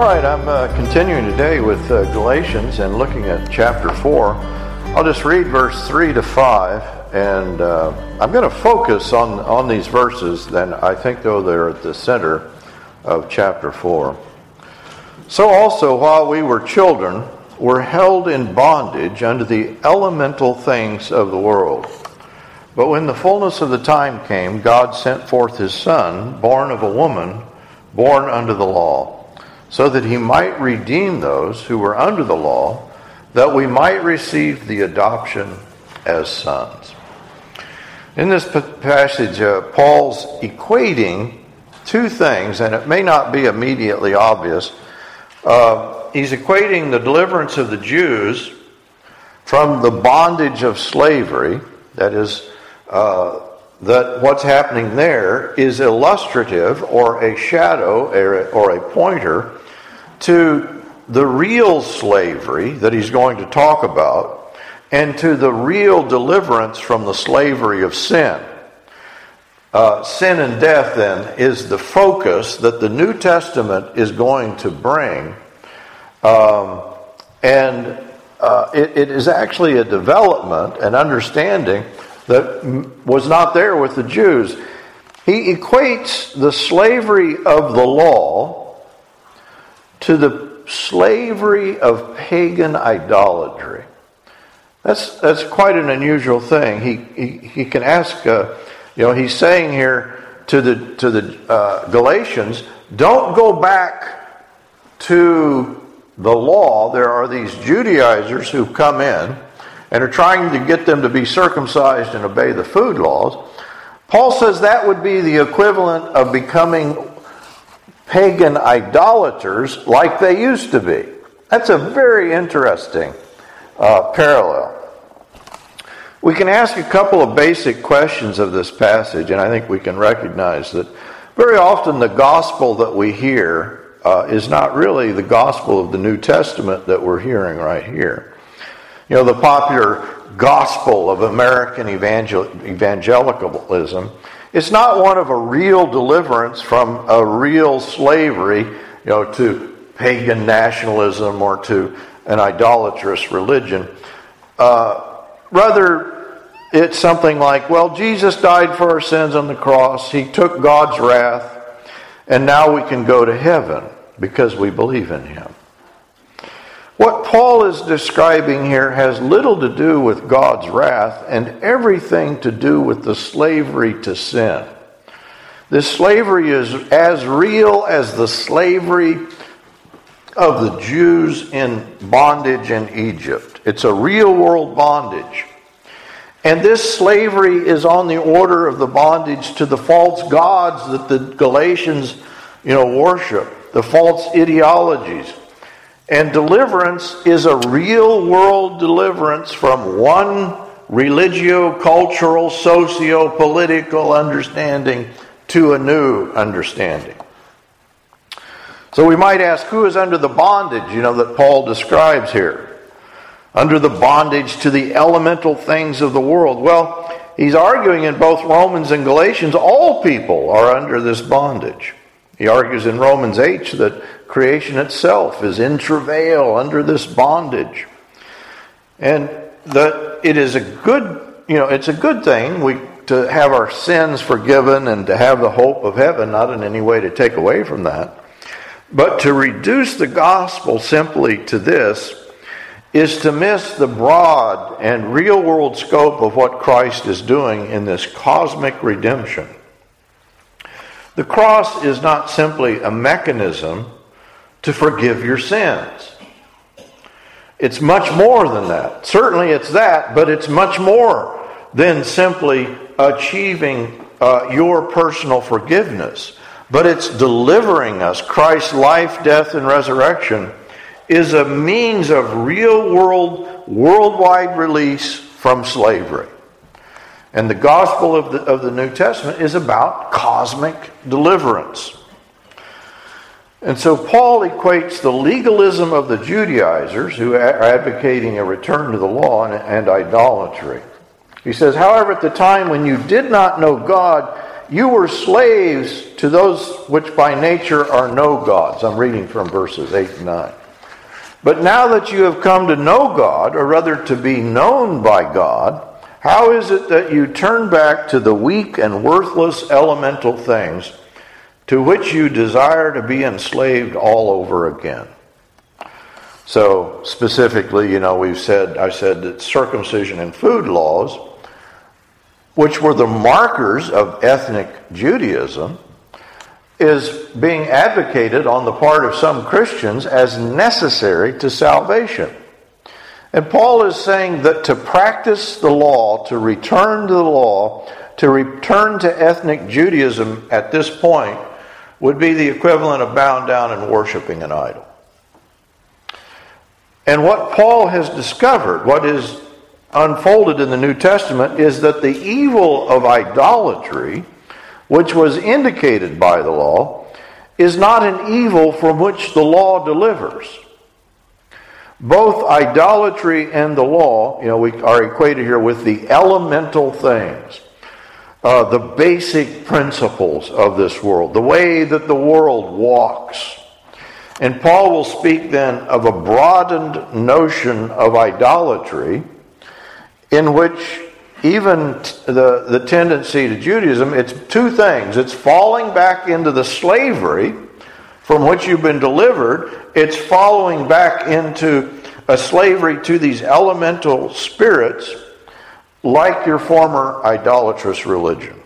All right, I'm uh, continuing today with uh, Galatians and looking at chapter 4. I'll just read verse 3 to 5, and uh, I'm going to focus on, on these verses, then I think, though, they're at the center of chapter 4. So also, while we were children, were held in bondage under the elemental things of the world. But when the fullness of the time came, God sent forth his Son, born of a woman, born under the law so that he might redeem those who were under the law, that we might receive the adoption as sons. In this passage, uh, Paul's equating two things, and it may not be immediately obvious. Uh, he's equating the deliverance of the Jews from the bondage of slavery, that is, uh, that what's happening there is illustrative or a shadow or a pointer to the real slavery that he's going to talk about and to the real deliverance from the slavery of sin. Uh, sin and death, then, is the focus that the New Testament is going to bring. Um, and uh, it, it is actually a development, an understanding that was not there with the Jews. He equates the slavery of the law to the slavery of pagan idolatry. That's, that's quite an unusual thing. He, he, he can ask, uh, you know, he's saying here to the, to the uh, Galatians, don't go back to the law. There are these Judaizers who've come in and are trying to get them to be circumcised and obey the food laws. Paul says that would be the equivalent of becoming pagan idolaters like they used to be. That's a very interesting uh, parallel. We can ask a couple of basic questions of this passage, and I think we can recognize that very often the gospel that we hear uh, is not really the gospel of the New Testament that we're hearing right here. You know, the popular gospel of American evangel- evangelicalism is not one of a real deliverance from a real slavery, you know, to pagan nationalism or to an idolatrous religion. Uh, rather, it's something like, well, Jesus died for our sins on the cross. He took God's wrath, and now we can go to heaven because we believe in him. What Paul is describing here has little to do with God's wrath and everything to do with the slavery to sin. This slavery is as real as the slavery of the Jews in bondage in Egypt. It's a real world bondage. And this slavery is on the order of the bondage to the false gods that the Galatians, you know, worship, the false ideologies. And deliverance is a real world deliverance from one religio cultural, socio political understanding to a new understanding. So we might ask who is under the bondage, you know, that Paul describes here? Under the bondage to the elemental things of the world. Well, he's arguing in both Romans and Galatians, all people are under this bondage. He argues in Romans 8 that creation itself is in travail under this bondage. And that it is a good, you know, it's a good thing we to have our sins forgiven and to have the hope of heaven, not in any way to take away from that. But to reduce the gospel simply to this is to miss the broad and real world scope of what Christ is doing in this cosmic redemption. The cross is not simply a mechanism to forgive your sins. It's much more than that. Certainly it's that, but it's much more than simply achieving uh, your personal forgiveness. But it's delivering us. Christ's life, death, and resurrection is a means of real world, worldwide release from slavery. And the gospel of the, of the New Testament is about cosmic deliverance. And so Paul equates the legalism of the Judaizers, who are advocating a return to the law, and, and idolatry. He says, however, at the time when you did not know God, you were slaves to those which by nature are no gods. I'm reading from verses 8 and 9. But now that you have come to know God, or rather to be known by God, how is it that you turn back to the weak and worthless elemental things to which you desire to be enslaved all over again? So, specifically, you know, we've said, I said that circumcision and food laws, which were the markers of ethnic Judaism, is being advocated on the part of some Christians as necessary to salvation. And Paul is saying that to practice the law, to return to the law, to return to ethnic Judaism at this point would be the equivalent of bowing down and worshiping an idol. And what Paul has discovered, what is unfolded in the New Testament, is that the evil of idolatry, which was indicated by the law, is not an evil from which the law delivers. Both idolatry and the law, you know, we are equated here with the elemental things, uh, the basic principles of this world, the way that the world walks. And Paul will speak then of a broadened notion of idolatry in which even the, the tendency to Judaism, it's two things. It's falling back into the slavery from which you've been delivered, it's following back into a slavery to these elemental spirits like your former idolatrous religion.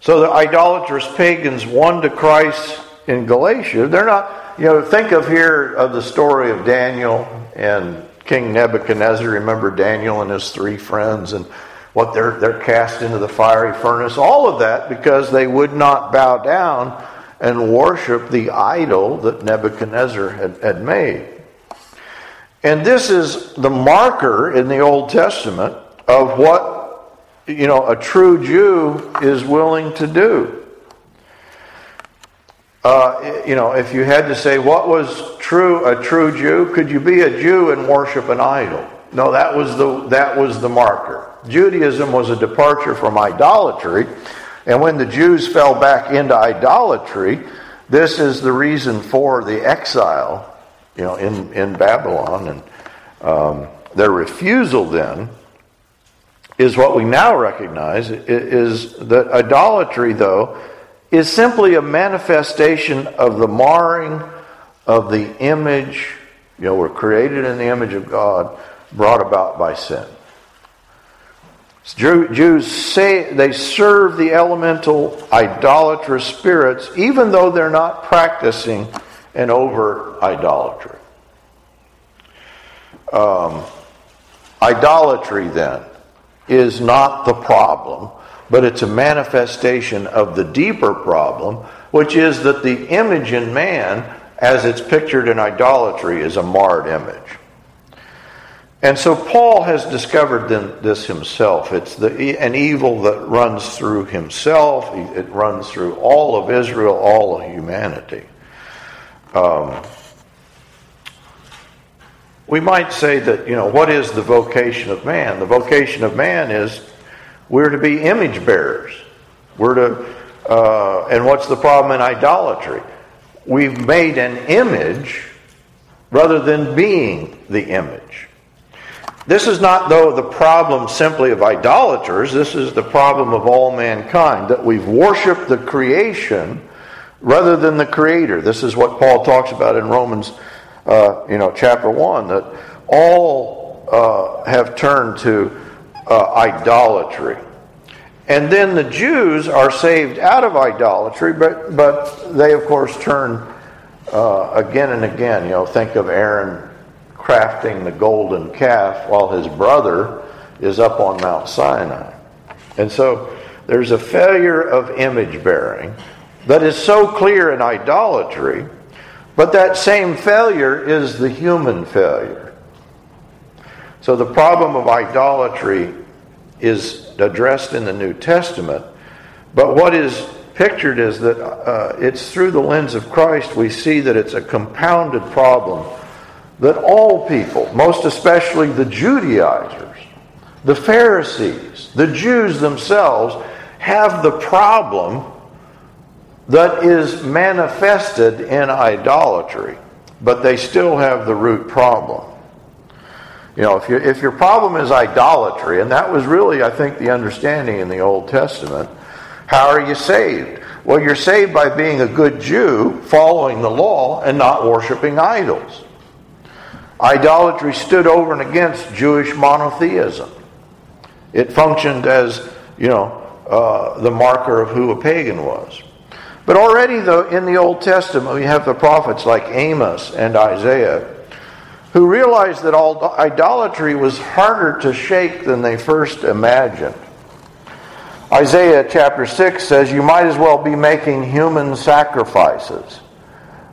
So the idolatrous pagans won to Christ in Galatia. They're not, you know, think of here of the story of Daniel and King Nebuchadnezzar. Remember Daniel and his three friends and what they're, they're cast into the fiery furnace. All of that because they would not bow down and worship the idol that Nebuchadnezzar had, had made. And this is the marker in the Old Testament of what you know a true Jew is willing to do. Uh, you know, if you had to say what was true a true Jew, could you be a Jew and worship an idol? No, that was the that was the marker. Judaism was a departure from idolatry and when the Jews fell back into idolatry, this is the reason for the exile, you know, in, in Babylon. And um, their refusal then is what we now recognize is that idolatry, though, is simply a manifestation of the marring of the image, you know, we're created in the image of God, brought about by sin. Jews say they serve the elemental idolatrous spirits even though they're not practicing an overt idolatry. Um, idolatry, then, is not the problem, but it's a manifestation of the deeper problem, which is that the image in man, as it's pictured in idolatry, is a marred image. And so Paul has discovered this himself. It's the, an evil that runs through himself, it runs through all of Israel, all of humanity. Um, we might say that, you know, what is the vocation of man? The vocation of man is we're to be image bearers. We're to, uh, and what's the problem in idolatry? We've made an image rather than being the image. This is not, though, the problem simply of idolaters. This is the problem of all mankind, that we've worshiped the creation rather than the creator. This is what Paul talks about in Romans, uh, you know, chapter 1, that all uh, have turned to uh, idolatry. And then the Jews are saved out of idolatry, but, but they, of course, turn uh, again and again. You know, think of Aaron crafting the golden calf while his brother is up on Mount Sinai. And so there's a failure of image bearing that is so clear in idolatry, but that same failure is the human failure. So the problem of idolatry is addressed in the New Testament, but what is pictured is that uh, it's through the lens of Christ we see that it's a compounded problem that all people, most especially the Judaizers, the Pharisees, the Jews themselves, have the problem that is manifested in idolatry, but they still have the root problem. You know, if, you, if your problem is idolatry, and that was really, I think, the understanding in the Old Testament, how are you saved? Well, you're saved by being a good Jew, following the law, and not worshiping idols. Idolatry stood over and against Jewish monotheism. It functioned as, you know, uh, the marker of who a pagan was. But already, though, in the Old Testament, we have the prophets like Amos and Isaiah who realized that all idolatry was harder to shake than they first imagined. Isaiah chapter 6 says, You might as well be making human sacrifices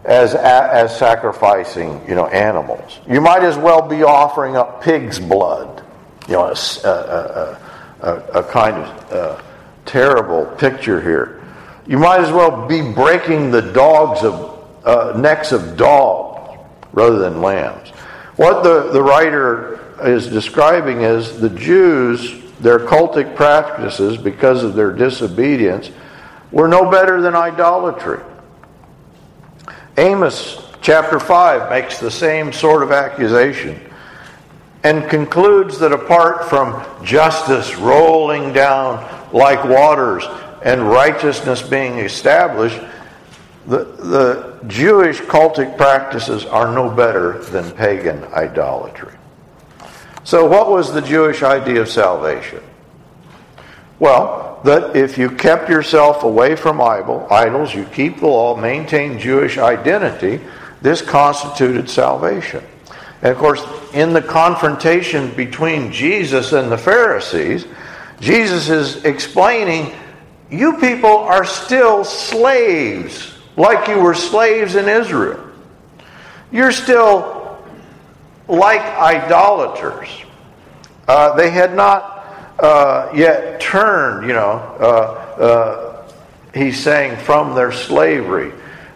as, as sacrificing you know, animals. You might as well be offering up pig's blood. You know, a, a, a, a kind of uh, terrible picture here. You might as well be breaking the dogs of uh, necks of dogs rather than lambs. What the, the writer is describing is the Jews, their cultic practices, because of their disobedience, were no better than idolatry. Amos chapter 5 makes the same sort of accusation and concludes that apart from justice rolling down like waters and righteousness being established, the, the Jewish cultic practices are no better than pagan idolatry. So, what was the Jewish idea of salvation? Well, that if you kept yourself away from idols, you keep the law, maintain Jewish identity, this constituted salvation. And of course, in the confrontation between Jesus and the Pharisees, Jesus is explaining you people are still slaves like you were slaves in Israel. You're still like idolaters. Uh, they had not uh, yet turned, you know, uh, uh he's saying, from their slavery.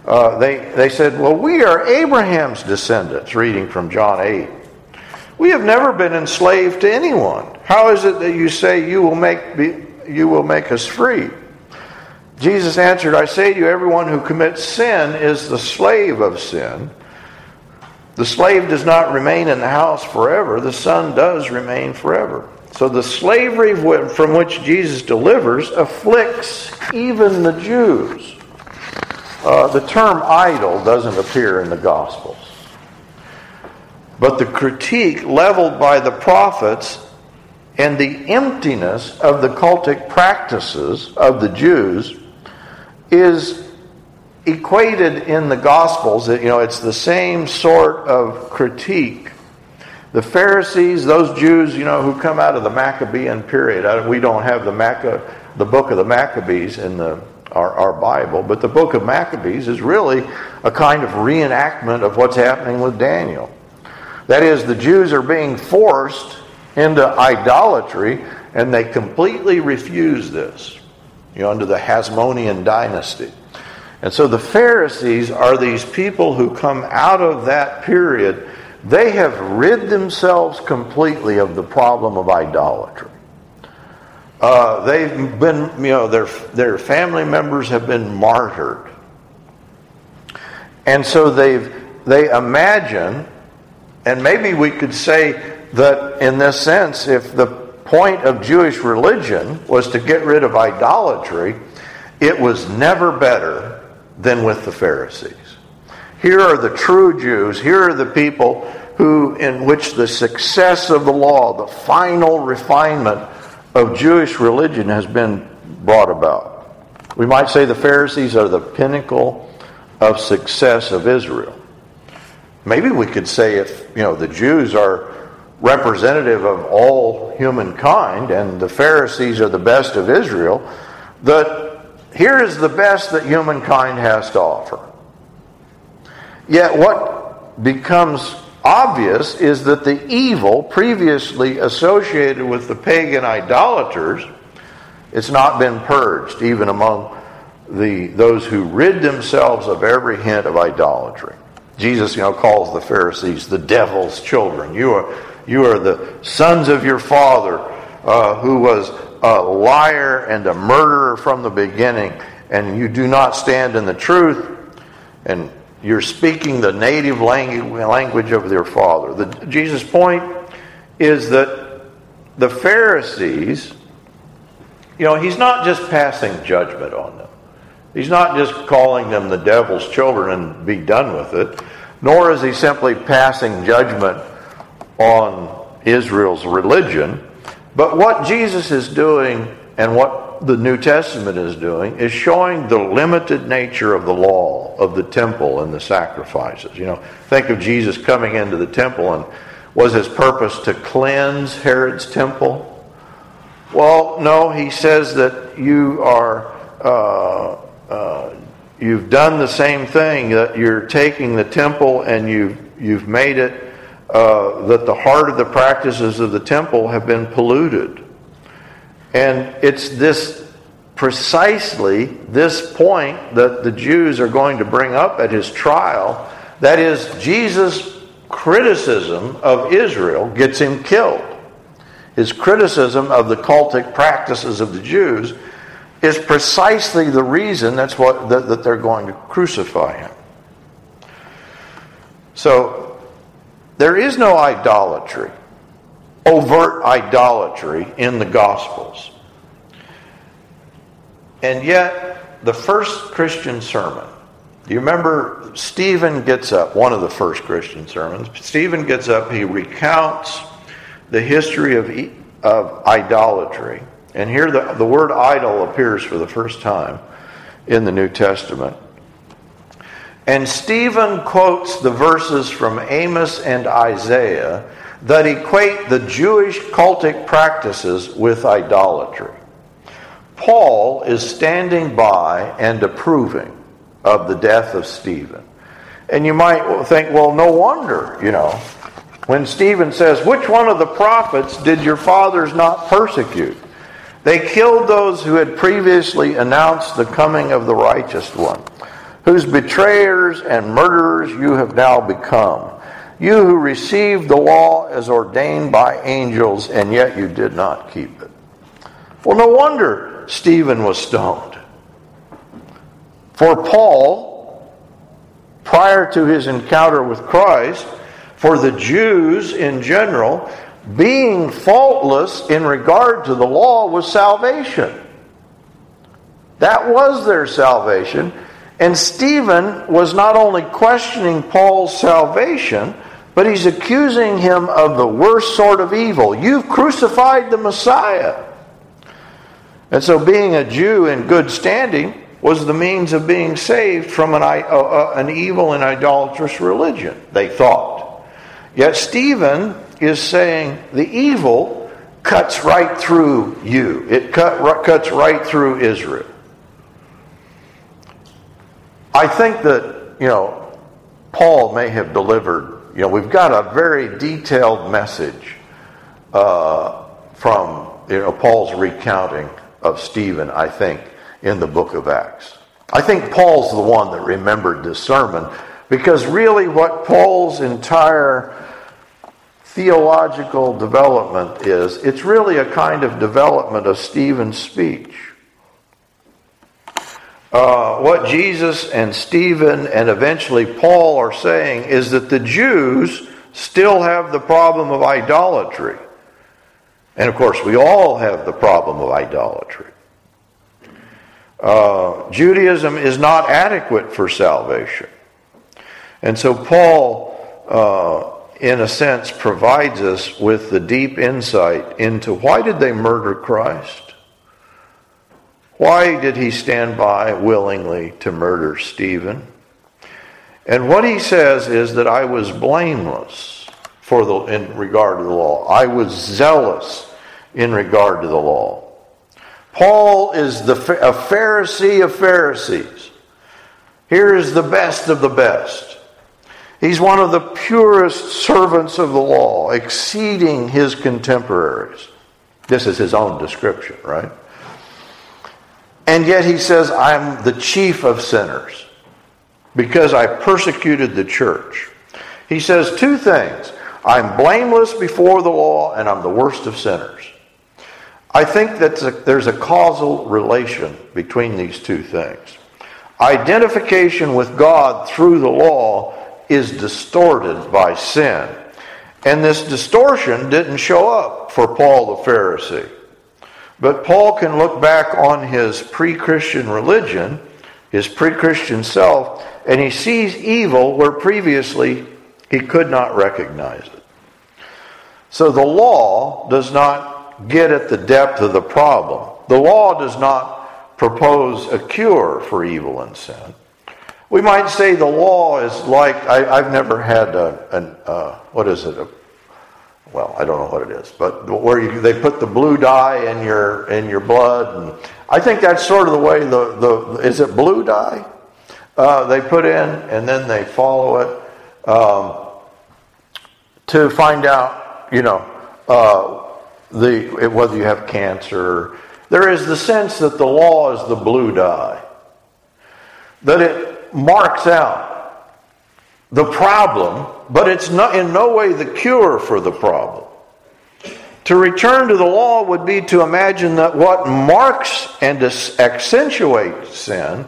Uh, they, they said, Well, we are Abraham's descendants, reading from John 8. We have never been enslaved to anyone. How is it that you say you will make, be, you will make us free? Jesus answered, I say to you, everyone who commits sin is the slave of sin. The slave does not remain in the house forever, the son does remain forever. So the slavery from which Jesus delivers afflicts even the Jews. Uh, the term idol doesn't appear in the Gospels. But the critique leveled by the prophets and the emptiness of the cultic practices of the Jews is equated in the Gospels. You know, it's the same sort of critique. The Pharisees, those Jews, you know, who come out of the Maccabean period. We don't have the Macca, the book of the Maccabees in the our, our Bible, but the book of Maccabees is really a kind of reenactment of what's happening with Daniel. That is, the Jews are being forced into idolatry, and they completely refuse this you know, under the Hasmonean dynasty. And so the Pharisees are these people who come out of that period. They have rid themselves completely of the problem of idolatry. Uh, they've been, you know, their, their family members have been martyred. And so they've, they imagine, and maybe we could say that in this sense, if the point of Jewish religion was to get rid of idolatry, it was never better than with the Pharisees. Here are the true Jews, here are the people who in which the success of the law, the final refinement of Jewish religion has been brought about. We might say the Pharisees are the pinnacle of success of Israel. Maybe we could say if, you know, the Jews are representative of all humankind, and the Pharisees are the best of Israel, that here is the best that humankind has to offer. Yet, what becomes obvious is that the evil previously associated with the pagan idolaters it's not been purged even among the those who rid themselves of every hint of idolatry jesus you know calls the pharisees the devil's children you are you are the sons of your father uh, who was a liar and a murderer from the beginning, and you do not stand in the truth, and you're speaking the native language of your father. The, Jesus' point is that the Pharisees, you know, he's not just passing judgment on them. He's not just calling them the devil's children and be done with it, nor is he simply passing judgment on Israel's religion. But what Jesus is doing and what the New Testament is doing is showing the limited nature of the law of the temple and the sacrifices. You know, think of Jesus coming into the temple and was his purpose to cleanse Herod's temple? Well, no, he says that you are uh, uh, you've done the same thing. That you're taking the temple and you've you've made it uh, that the heart of the practices of the temple have been polluted. And it's this precisely this point that the Jews are going to bring up at his trial. That is, Jesus' criticism of Israel gets him killed. His criticism of the cultic practices of the Jews is precisely the reason that's what that, that they're going to crucify him. So there is no idolatry, overt idolatry in the Gospels. And yet, the first Christian sermon, do you remember Stephen gets up, one of the first Christian sermons? Stephen gets up, he recounts the history of, of idolatry. And here the, the word idol appears for the first time in the New Testament. And Stephen quotes the verses from Amos and Isaiah that equate the Jewish cultic practices with idolatry. Paul is standing by and approving of the death of Stephen. And you might think, well, no wonder, you know, when Stephen says, Which one of the prophets did your fathers not persecute? They killed those who had previously announced the coming of the righteous one whose betrayers and murderers you have now become. You who received the law as ordained by angels, and yet you did not keep it. Well, no wonder Stephen was stoned. For Paul, prior to his encounter with Christ, for the Jews in general, being faultless in regard to the law was salvation. That was their salvation. And Stephen was not only questioning Paul's salvation, but he's accusing him of the worst sort of evil. You've crucified the Messiah. And so, being a Jew in good standing was the means of being saved from an, uh, an evil and idolatrous religion, they thought. Yet, Stephen is saying the evil cuts right through you, it cut, cuts right through Israel. I think that, you know, Paul may have delivered, you know, we've got a very detailed message uh, from, you know, Paul's recounting of Stephen, I think, in the book of Acts. I think Paul's the one that remembered this sermon because really what Paul's entire theological development is, it's really a kind of development of Stephen's speech uh, what Jesus and Stephen and eventually Paul are saying is that the Jews still have the problem of idolatry. And of course, we all have the problem of idolatry. Uh, Judaism is not adequate for salvation. And so Paul, uh, in a sense, provides us with the deep insight into why did they murder Christ? Why did he stand by willingly to murder Stephen? And what he says is that I was blameless for the, in regard to the law. I was zealous in regard to the law. Paul is the, a Pharisee of Pharisees. Here is the best of the best. He's one of the purest servants of the law, exceeding his contemporaries. This is his own description, right? And yet he says, I'm the chief of sinners because I persecuted the church. He says two things I'm blameless before the law, and I'm the worst of sinners. I think that there's a causal relation between these two things. Identification with God through the law is distorted by sin. And this distortion didn't show up for Paul the Pharisee. But Paul can look back on his pre Christian religion, his pre Christian self, and he sees evil where previously he could not recognize it. So the law does not get at the depth of the problem. The law does not propose a cure for evil and sin. We might say the law is like I, have never had a, an uh, what is it? A, well, I don't know what it is, but where you, they put the blue dye in your in your blood, and I think that's sort of the way the the is it blue dye uh, they put in, and then they follow it um, to find out, you know, uh, the whether you have cancer. There is the sense that the law is the blue dye, that it marks out the problem, but it's not in no way the cure for the problem. To return to the law would be to imagine that what marks and accentuates sin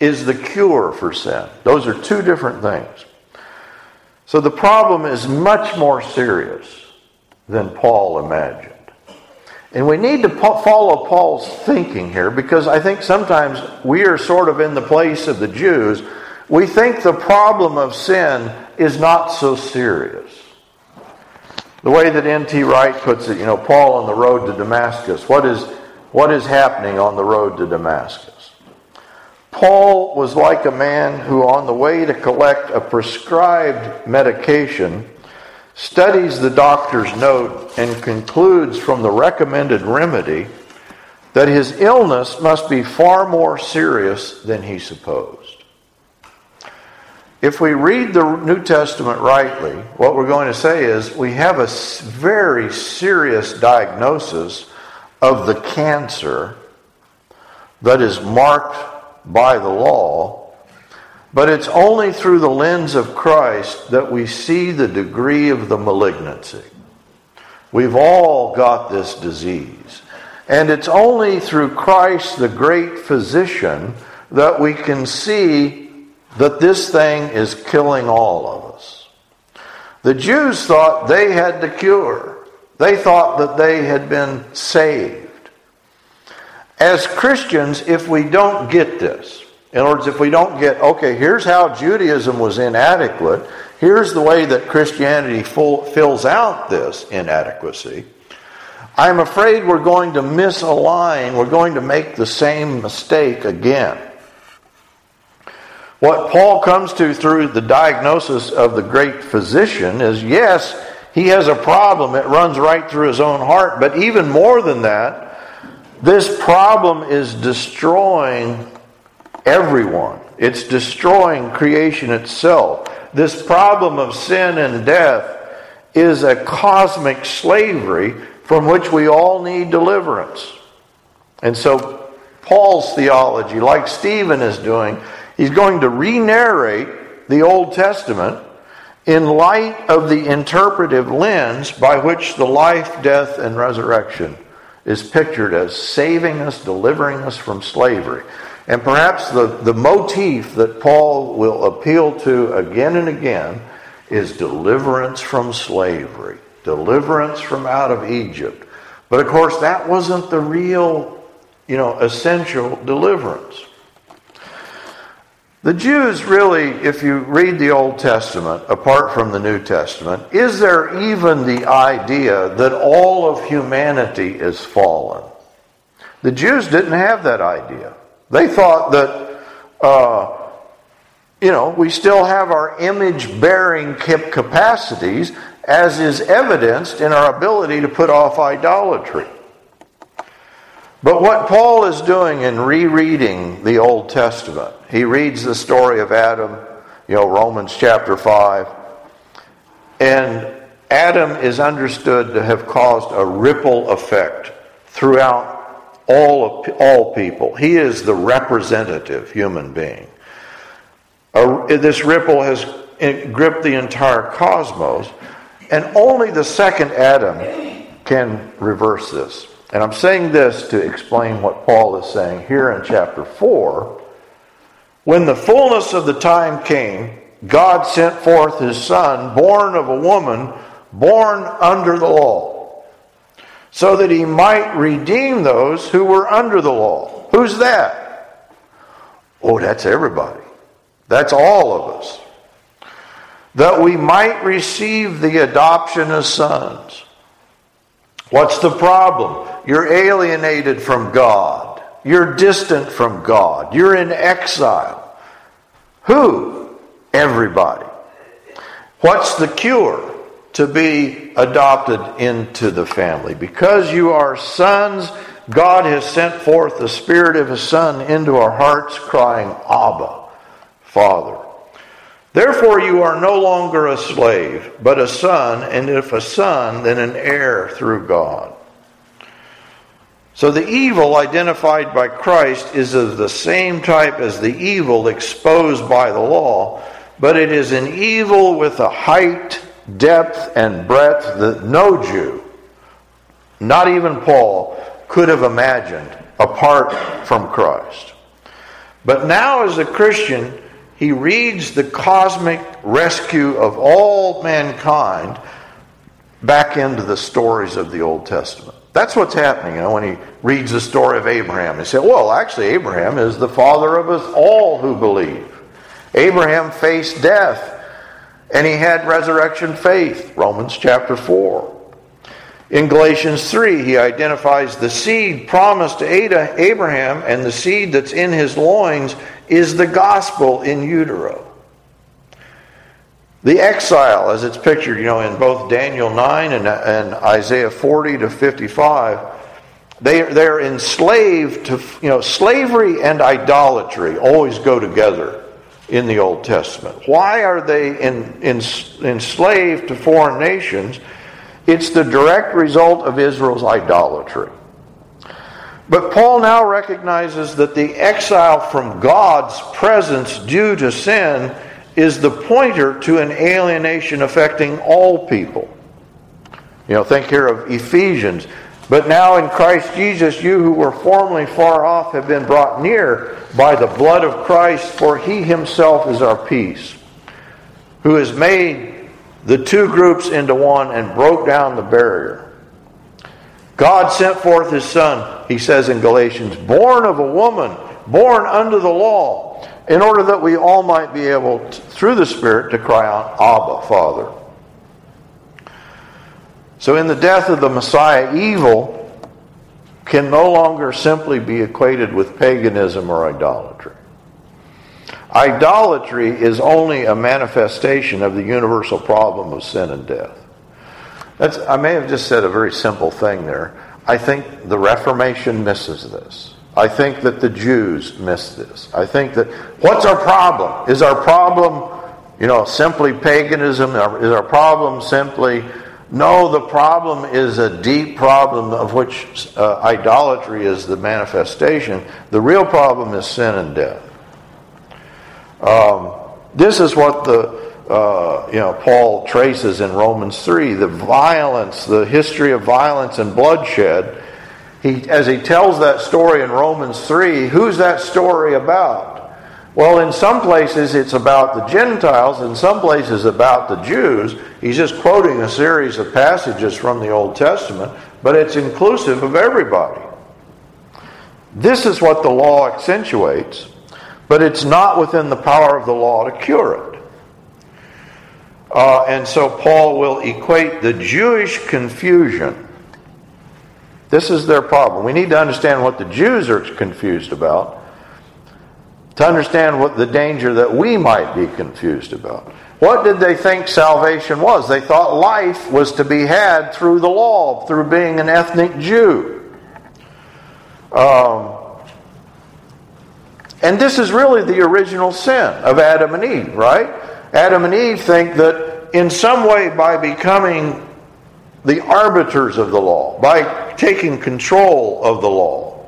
is the cure for sin. Those are two different things. So the problem is much more serious than Paul imagined. And we need to follow Paul's thinking here because I think sometimes we are sort of in the place of the Jews. We think the problem of sin is not so serious. The way that N.T. Wright puts it, you know, Paul on the road to Damascus. What is, what is happening on the road to Damascus? Paul was like a man who, on the way to collect a prescribed medication, studies the doctor's note and concludes from the recommended remedy that his illness must be far more serious than he supposed. If we read the New Testament rightly, what we're going to say is we have a very serious diagnosis of the cancer that is marked by the law but it's only through the lens of Christ that we see the degree of the malignancy. We've all got this disease. And it's only through Christ, the great physician, that we can see that this thing is killing all of us. The Jews thought they had the cure, they thought that they had been saved. As Christians, if we don't get this, in other words, if we don't get, okay, here's how Judaism was inadequate, here's the way that Christianity full, fills out this inadequacy, I'm afraid we're going to misalign, we're going to make the same mistake again. What Paul comes to through the diagnosis of the great physician is yes, he has a problem. It runs right through his own heart. But even more than that, this problem is destroying everyone. It's destroying creation itself. This problem of sin and death is a cosmic slavery from which we all need deliverance. And so, Paul's theology, like Stephen is doing, he's going to re narrate the Old Testament in light of the interpretive lens by which the life, death, and resurrection is pictured as saving us, delivering us from slavery. And perhaps the, the motif that Paul will appeal to again and again is deliverance from slavery, deliverance from out of Egypt. But of course, that wasn't the real, you know, essential deliverance. The Jews really, if you read the Old Testament, apart from the New Testament, is there even the idea that all of humanity is fallen? The Jews didn't have that idea. They thought that, uh, you know, we still have our image bearing capacities, as is evidenced in our ability to put off idolatry. But what Paul is doing in rereading the Old Testament, he reads the story of Adam, you know, Romans chapter 5, and Adam is understood to have caused a ripple effect throughout all, of, all people. He is the representative human being. this ripple has gripped the entire cosmos, and only the second Adam can reverse this. And I'm saying this to explain what Paul is saying here in chapter 4. When the fullness of the time came, God sent forth his son, born of a woman, born under the law, so that he might redeem those who were under the law. Who's that? Oh, that's everybody. That's all of us. That we might receive the adoption as sons. What's the problem? You're alienated from God. You're distant from God. You're in exile. Who? Everybody. What's the cure? To be adopted into the family. Because you are sons, God has sent forth the Spirit of His Son into our hearts, crying, Abba, Father. Therefore, you are no longer a slave, but a son, and if a son, then an heir through God. So the evil identified by Christ is of the same type as the evil exposed by the law, but it is an evil with a height, depth, and breadth that no Jew, not even Paul, could have imagined apart from Christ. But now, as a Christian, he reads the cosmic rescue of all mankind back into the stories of the Old Testament. That's what's happening, you know, when he reads the story of Abraham. He said, well, actually, Abraham is the father of us all who believe. Abraham faced death, and he had resurrection faith, Romans chapter 4. In Galatians 3, he identifies the seed promised to Abraham, and the seed that's in his loins is the gospel in utero. The exile, as it's pictured, you know, in both Daniel 9 and, and Isaiah 40 to 55, they, they're enslaved to, you know, slavery and idolatry always go together in the Old Testament. Why are they in, in, enslaved to foreign nations? It's the direct result of Israel's idolatry. But Paul now recognizes that the exile from God's presence due to sin is the pointer to an alienation affecting all people. You know, think here of Ephesians. But now in Christ Jesus, you who were formerly far off have been brought near by the blood of Christ, for he himself is our peace, who has made the two groups into one and broke down the barrier. God sent forth his Son, he says in Galatians, born of a woman, born under the law in order that we all might be able, to, through the Spirit, to cry out, Abba, Father. So, in the death of the Messiah, evil can no longer simply be equated with paganism or idolatry. Idolatry is only a manifestation of the universal problem of sin and death. That's, I may have just said a very simple thing there. I think the Reformation misses this. I think that the Jews miss this. I think that what's our problem? Is our problem, you know, simply paganism? Is our problem simply no? The problem is a deep problem of which uh, idolatry is the manifestation. The real problem is sin and death. Um, this is what the uh, you know Paul traces in Romans three: the violence, the history of violence and bloodshed he, as he tells that story in Romans 3, who's that story about? Well, in some places it's about the Gentiles, in some places about the Jews. He's just quoting a series of passages from the Old Testament, but it's inclusive of everybody. This is what the law accentuates, but it's not within the power of the law to cure it. Uh, and so Paul will equate the Jewish confusion this is their problem. We need to understand what the Jews are confused about to understand what the danger that we might be confused about. What did they think salvation was? They thought life was to be had through the law, through being an ethnic Jew. Um, and this is really the original sin of Adam and Eve, right? Adam and Eve think that in some way by becoming the arbiters of the law, by taking control of the law.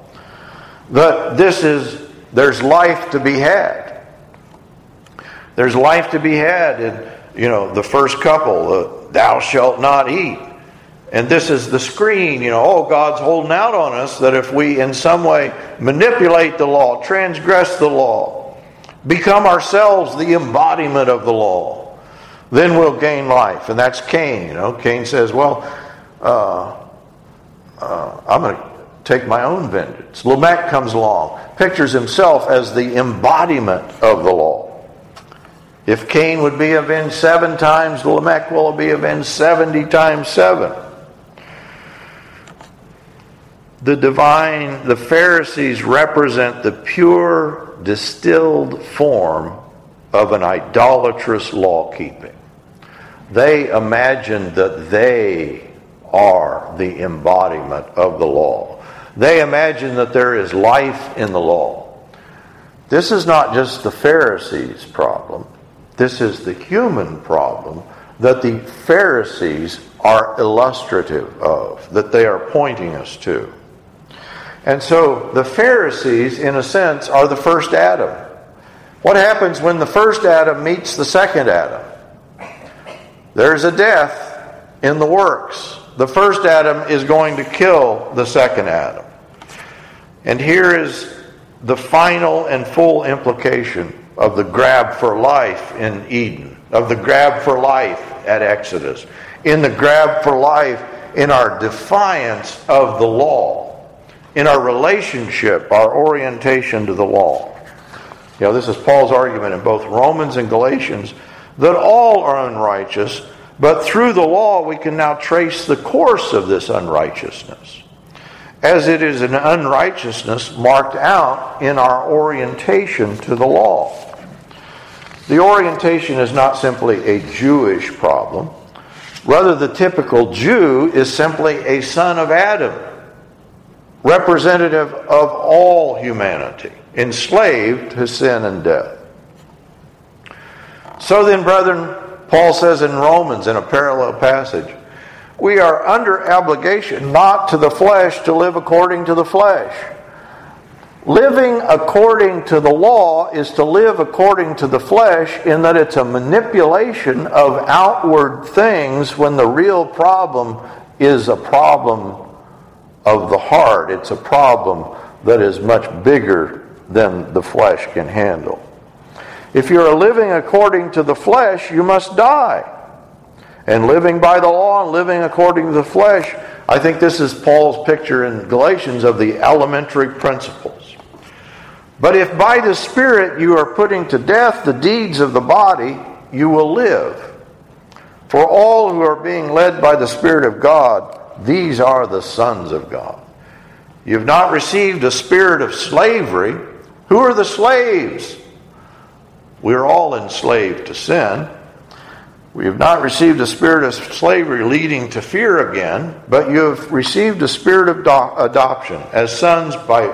That this is, there's life to be had. There's life to be had in, you know, the first couple, the thou shalt not eat. and this is the screen, you know, oh, God's holding out on us that if we in some way manipulate the law, transgress the law, become ourselves the embodiment of the law, then we'll gain life. And that's Cain, you know. Cain says, well, uh, uh, I'm going to take my own vengeance. Lamech comes along, pictures himself as the embodiment of the law. If Cain would be avenged seven times, Lamech will be avenged 70 times seven. The divine, the Pharisees represent the pure, distilled form of an idolatrous law keeping. They imagine that they are the embodiment of the law. They imagine that there is life in the law. This is not just the Pharisees' problem, this is the human problem that the Pharisees are illustrative of, that they are pointing us to. And so the Pharisees, in a sense, are the first Adam. What happens when the first Adam meets the second Adam? There's a death in the works. The first Adam is going to kill the second Adam. And here is the final and full implication of the grab for life in Eden, of the grab for life at Exodus, in the grab for life in our defiance of the law in our relationship, our orientation to the law. You know, this is Paul's argument in both Romans and Galatians that all are unrighteous, but through the law we can now trace the course of this unrighteousness. As it is an unrighteousness marked out in our orientation to the law. The orientation is not simply a Jewish problem. Rather, the typical Jew is simply a son of Adam representative of all humanity, enslaved to sin and death. So then, brethren, Paul says in Romans in a parallel passage, we are under obligation not to the flesh to live according to the flesh. Living according to the law is to live according to the flesh in that it's a manipulation of outward things when the real problem is a problem of the heart. It's a problem that is much bigger than the flesh can handle. If you're living according to the flesh, you must die. And living by the law and living according to the flesh, I think this is Paul's picture in Galatians of the elementary principles. But if by the Spirit you are putting to death the deeds of the body, you will live. For all who are being led by the Spirit of God, these are the sons of God. You've not received a spirit of slavery. Who are the slaves? We're all enslaved to sin. We have not received a spirit of slavery leading to fear again, but you have received a spirit of do- adoption. As sons, by,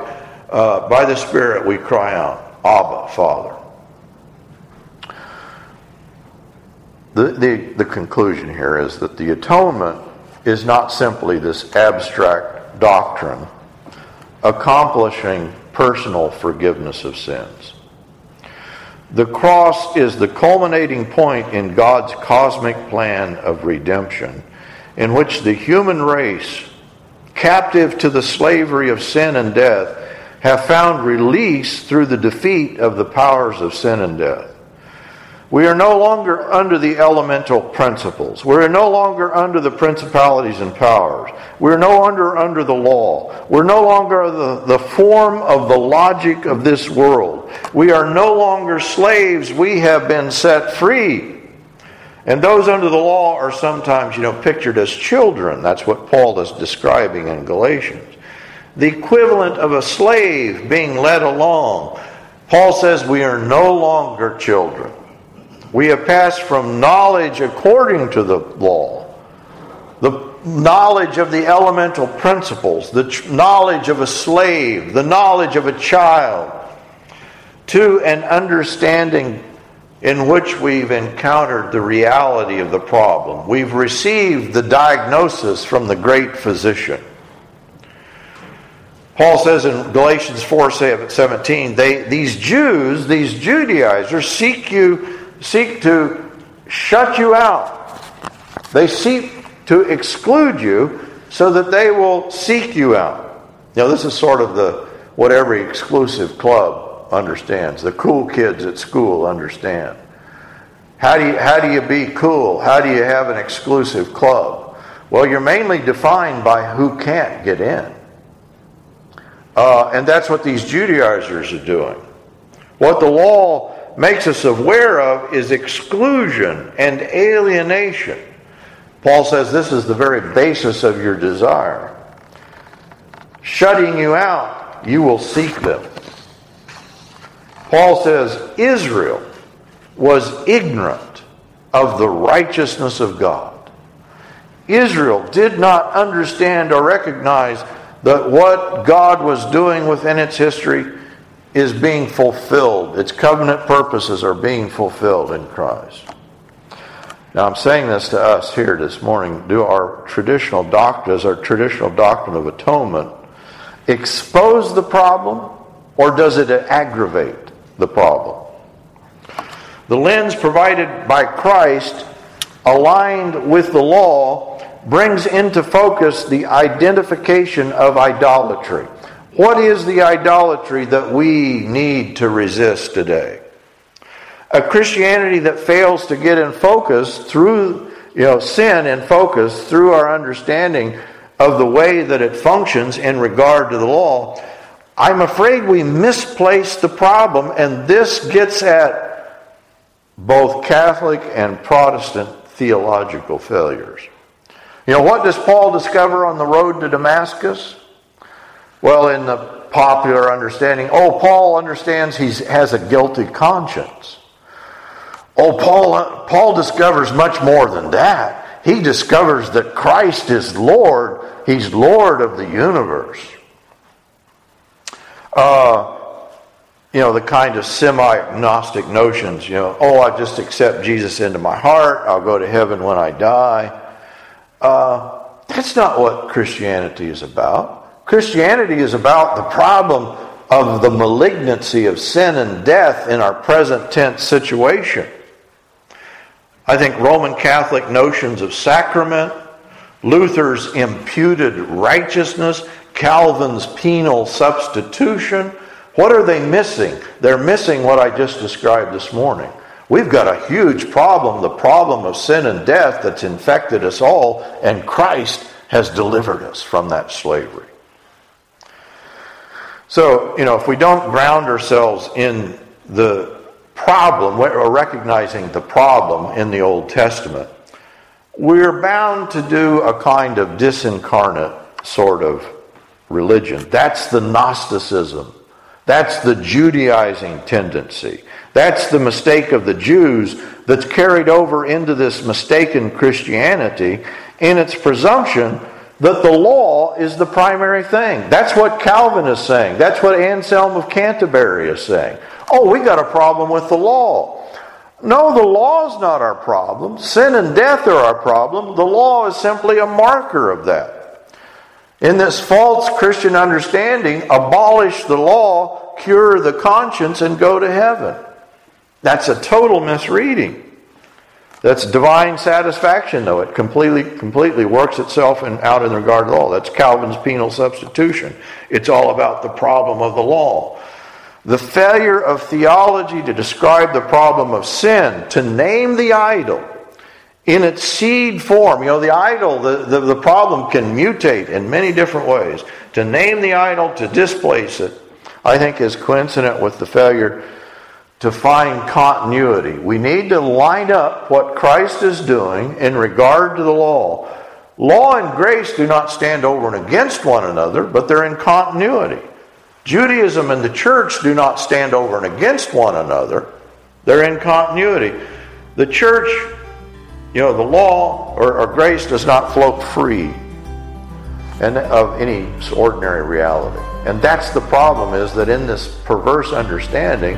uh, by the Spirit, we cry out, Abba, Father. The, the, the conclusion here is that the atonement is not simply this abstract doctrine accomplishing personal forgiveness of sins. The cross is the culminating point in God's cosmic plan of redemption, in which the human race, captive to the slavery of sin and death, have found release through the defeat of the powers of sin and death. We are no longer under the elemental principles. We're no longer under the principalities and powers. We're no longer under the law. We're no longer the, the form of the logic of this world. We are no longer slaves. We have been set free. And those under the law are sometimes, you know, pictured as children. That's what Paul is describing in Galatians. The equivalent of a slave being led along. Paul says we are no longer children. We have passed from knowledge according to the law, the knowledge of the elemental principles, the knowledge of a slave, the knowledge of a child, to an understanding in which we've encountered the reality of the problem. We've received the diagnosis from the great physician. Paul says in Galatians 4 17, they, these Jews, these Judaizers, seek you seek to shut you out. They seek to exclude you so that they will seek you out. Now, this is sort of the what every exclusive club understands. The cool kids at school understand. How do you, how do you be cool? How do you have an exclusive club? Well, you're mainly defined by who can't get in. Uh, and that's what these Judaizers are doing. What the law makes us aware of is exclusion and alienation. Paul says this is the very basis of your desire. Shutting you out, you will seek them. Paul says Israel was ignorant of the righteousness of God. Israel did not understand or recognize that what God was doing within its history is being fulfilled. Its covenant purposes are being fulfilled in Christ. Now, I'm saying this to us here this morning. Do our traditional doctrines, our traditional doctrine of atonement, expose the problem or does it aggravate the problem? The lens provided by Christ, aligned with the law, brings into focus the identification of idolatry. What is the idolatry that we need to resist today? A Christianity that fails to get in focus through, you know, sin in focus through our understanding of the way that it functions in regard to the law, I'm afraid we misplace the problem, and this gets at both Catholic and Protestant theological failures. You know, what does Paul discover on the road to Damascus? Well, in the popular understanding, oh, Paul understands he has a guilty conscience. Oh, Paul, Paul discovers much more than that. He discovers that Christ is Lord, He's Lord of the universe. Uh, you know, the kind of semi Gnostic notions, you know, oh, I just accept Jesus into my heart, I'll go to heaven when I die. Uh, that's not what Christianity is about. Christianity is about the problem of the malignancy of sin and death in our present tense situation. I think Roman Catholic notions of sacrament, Luther's imputed righteousness, Calvin's penal substitution, what are they missing? They're missing what I just described this morning. We've got a huge problem, the problem of sin and death that's infected us all, and Christ has delivered us from that slavery. So, you know, if we don't ground ourselves in the problem, or recognizing the problem in the Old Testament, we're bound to do a kind of disincarnate sort of religion. That's the Gnosticism. That's the Judaizing tendency. That's the mistake of the Jews that's carried over into this mistaken Christianity in its presumption that the law is the primary thing. That's what Calvin is saying. That's what Anselm of Canterbury is saying. Oh, we got a problem with the law. No, the law is not our problem. Sin and death are our problem. The law is simply a marker of that. In this false Christian understanding, abolish the law, cure the conscience, and go to heaven. That's a total misreading. That's divine satisfaction, though. It completely, completely works itself in, out in regard to the law. That's Calvin's penal substitution. It's all about the problem of the law. The failure of theology to describe the problem of sin, to name the idol in its seed form. You know, the idol, the, the, the problem can mutate in many different ways. To name the idol, to displace it, I think is coincident with the failure to find continuity. We need to line up what Christ is doing in regard to the law. Law and grace do not stand over and against one another, but they're in continuity. Judaism and the church do not stand over and against one another, they're in continuity. The church, you know, the law or, or grace does not float free and of any ordinary reality. And that's the problem is that in this perverse understanding,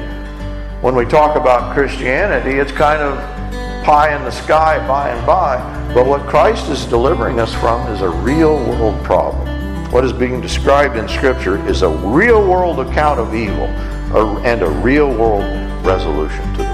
when we talk about Christianity, it's kind of pie in the sky by and by. But what Christ is delivering us from is a real world problem. What is being described in Scripture is a real world account of evil and a real world resolution to